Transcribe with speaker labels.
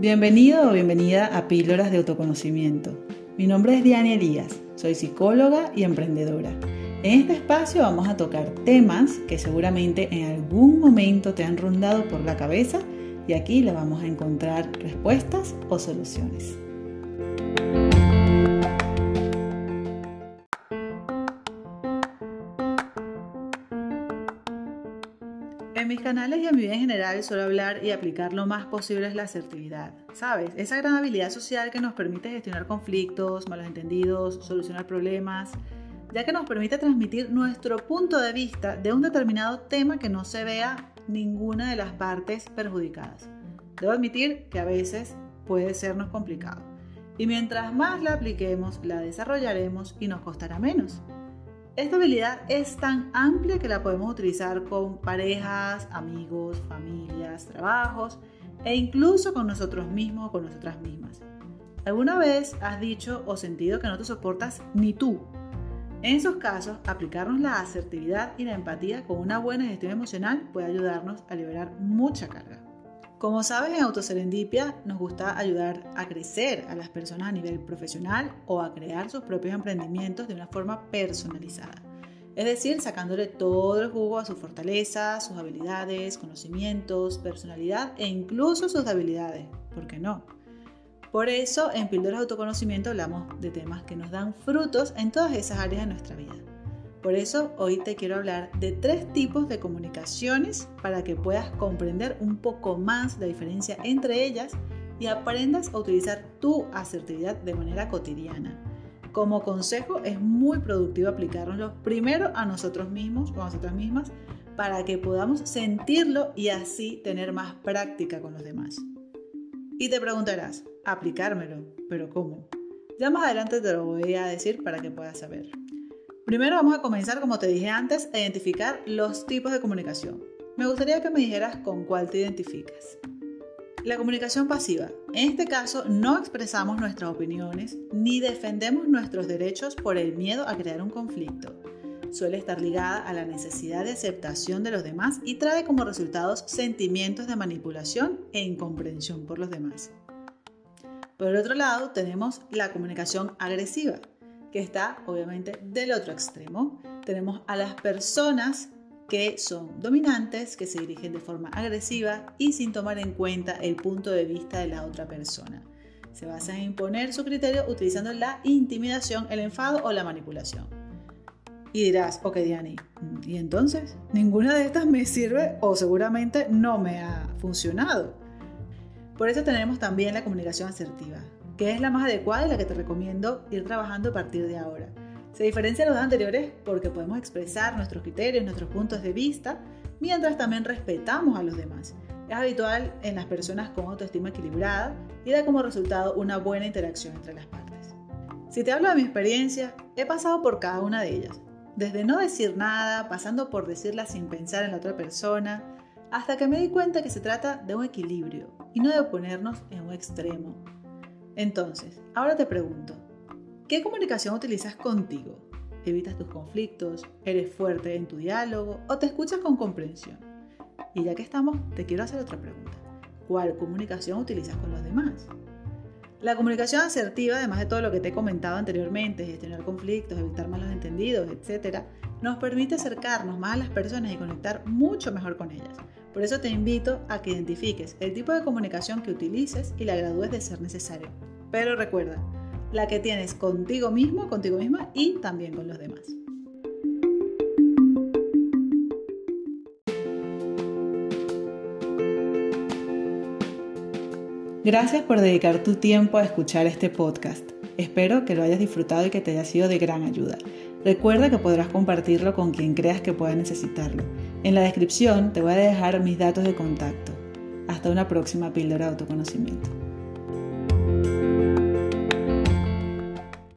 Speaker 1: Bienvenido o bienvenida a Píldoras de Autoconocimiento. Mi nombre es Diana Elías, soy psicóloga y emprendedora. En este espacio vamos a tocar temas que seguramente en algún momento te han rondado por la cabeza y aquí le vamos a encontrar respuestas o soluciones. En mis canales y en mi vida en general suelo hablar y aplicar lo más posible es la asertividad. ¿Sabes? Esa gran habilidad social que nos permite gestionar conflictos, malos entendidos, solucionar problemas, ya que nos permite transmitir nuestro punto de vista de un determinado tema que no se vea ninguna de las partes perjudicadas. Debo admitir que a veces puede sernos complicado. Y mientras más la apliquemos, la desarrollaremos y nos costará menos. Esta habilidad es tan amplia que la podemos utilizar con parejas, amigos, familias, trabajos e incluso con nosotros mismos o con nosotras mismas. ¿Alguna vez has dicho o sentido que no te soportas ni tú? En esos casos, aplicarnos la asertividad y la empatía con una buena gestión emocional puede ayudarnos a liberar mucha carga. Como sabes, en Autoserendipia nos gusta ayudar a crecer a las personas a nivel profesional o a crear sus propios emprendimientos de una forma personalizada. Es decir, sacándole todo el jugo a sus fortalezas, sus habilidades, conocimientos, personalidad e incluso sus debilidades. ¿Por qué no? Por eso, en Píldoras de Autoconocimiento hablamos de temas que nos dan frutos en todas esas áreas de nuestra vida. Por eso hoy te quiero hablar de tres tipos de comunicaciones para que puedas comprender un poco más la diferencia entre ellas y aprendas a utilizar tu asertividad de manera cotidiana. Como consejo es muy productivo aplicárnoslo primero a nosotros mismos o a nosotras mismas para que podamos sentirlo y así tener más práctica con los demás. Y te preguntarás, aplicármelo, pero ¿cómo? Ya más adelante te lo voy a decir para que puedas saber. Primero vamos a comenzar, como te dije antes, a identificar los tipos de comunicación. Me gustaría que me dijeras con cuál te identificas. La comunicación pasiva. En este caso, no expresamos nuestras opiniones ni defendemos nuestros derechos por el miedo a crear un conflicto. Suele estar ligada a la necesidad de aceptación de los demás y trae como resultados sentimientos de manipulación e incomprensión por los demás. Por otro lado, tenemos la comunicación agresiva que está obviamente del otro extremo. Tenemos a las personas que son dominantes, que se dirigen de forma agresiva y sin tomar en cuenta el punto de vista de la otra persona. Se basa en imponer su criterio utilizando la intimidación, el enfado o la manipulación. Y dirás, ok Diani, ¿y entonces? Ninguna de estas me sirve o seguramente no me ha funcionado. Por eso tenemos también la comunicación asertiva, que es la más adecuada y la que te recomiendo ir trabajando a partir de ahora. Se diferencia de los anteriores porque podemos expresar nuestros criterios, nuestros puntos de vista, mientras también respetamos a los demás. Es habitual en las personas con autoestima equilibrada y da como resultado una buena interacción entre las partes. Si te hablo de mi experiencia, he pasado por cada una de ellas, desde no decir nada, pasando por decirla sin pensar en la otra persona, hasta que me di cuenta que se trata de un equilibrio y no de ponernos en un extremo. Entonces, ahora te pregunto, ¿qué comunicación utilizas contigo? ¿Evitas tus conflictos? ¿Eres fuerte en tu diálogo? ¿O te escuchas con comprensión? Y ya que estamos, te quiero hacer otra pregunta. ¿Cuál comunicación utilizas con los demás? La comunicación asertiva, además de todo lo que te he comentado anteriormente, gestionar conflictos, evitar malos entendidos, etc., nos permite acercarnos más a las personas y conectar mucho mejor con ellas. Por eso te invito a que identifiques el tipo de comunicación que utilices y la gradúes de ser necesario. Pero recuerda, la que tienes contigo mismo, contigo misma y también con los demás. Gracias por dedicar tu tiempo a escuchar este podcast. Espero que lo hayas disfrutado y que te haya sido de gran ayuda. Recuerda que podrás compartirlo con quien creas que pueda necesitarlo. En la descripción te voy a dejar mis datos de contacto. Hasta una próxima píldora de autoconocimiento.